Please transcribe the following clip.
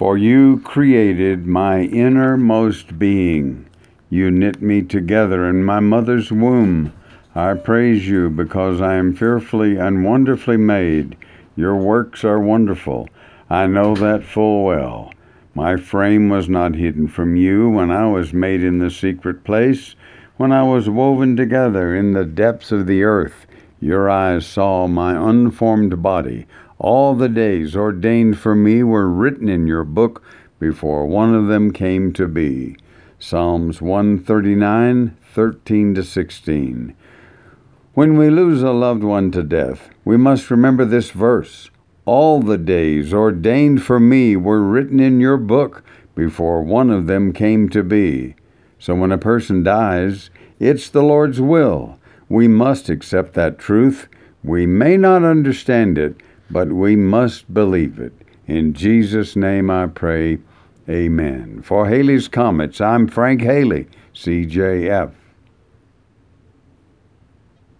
For you created my innermost being. You knit me together in my mother's womb. I praise you because I am fearfully and wonderfully made. Your works are wonderful. I know that full well. My frame was not hidden from you when I was made in the secret place, when I was woven together in the depths of the earth. Your eyes saw my unformed body. All the days ordained for me were written in your book before one of them came to be. Psalms 139, 13 to 16. When we lose a loved one to death, we must remember this verse. All the days ordained for me were written in your book before one of them came to be. So when a person dies, it's the Lord's will. We must accept that truth. We may not understand it, but we must believe it. In Jesus' name I pray. Amen. For Halley's Comets, I'm Frank Haley, CJF.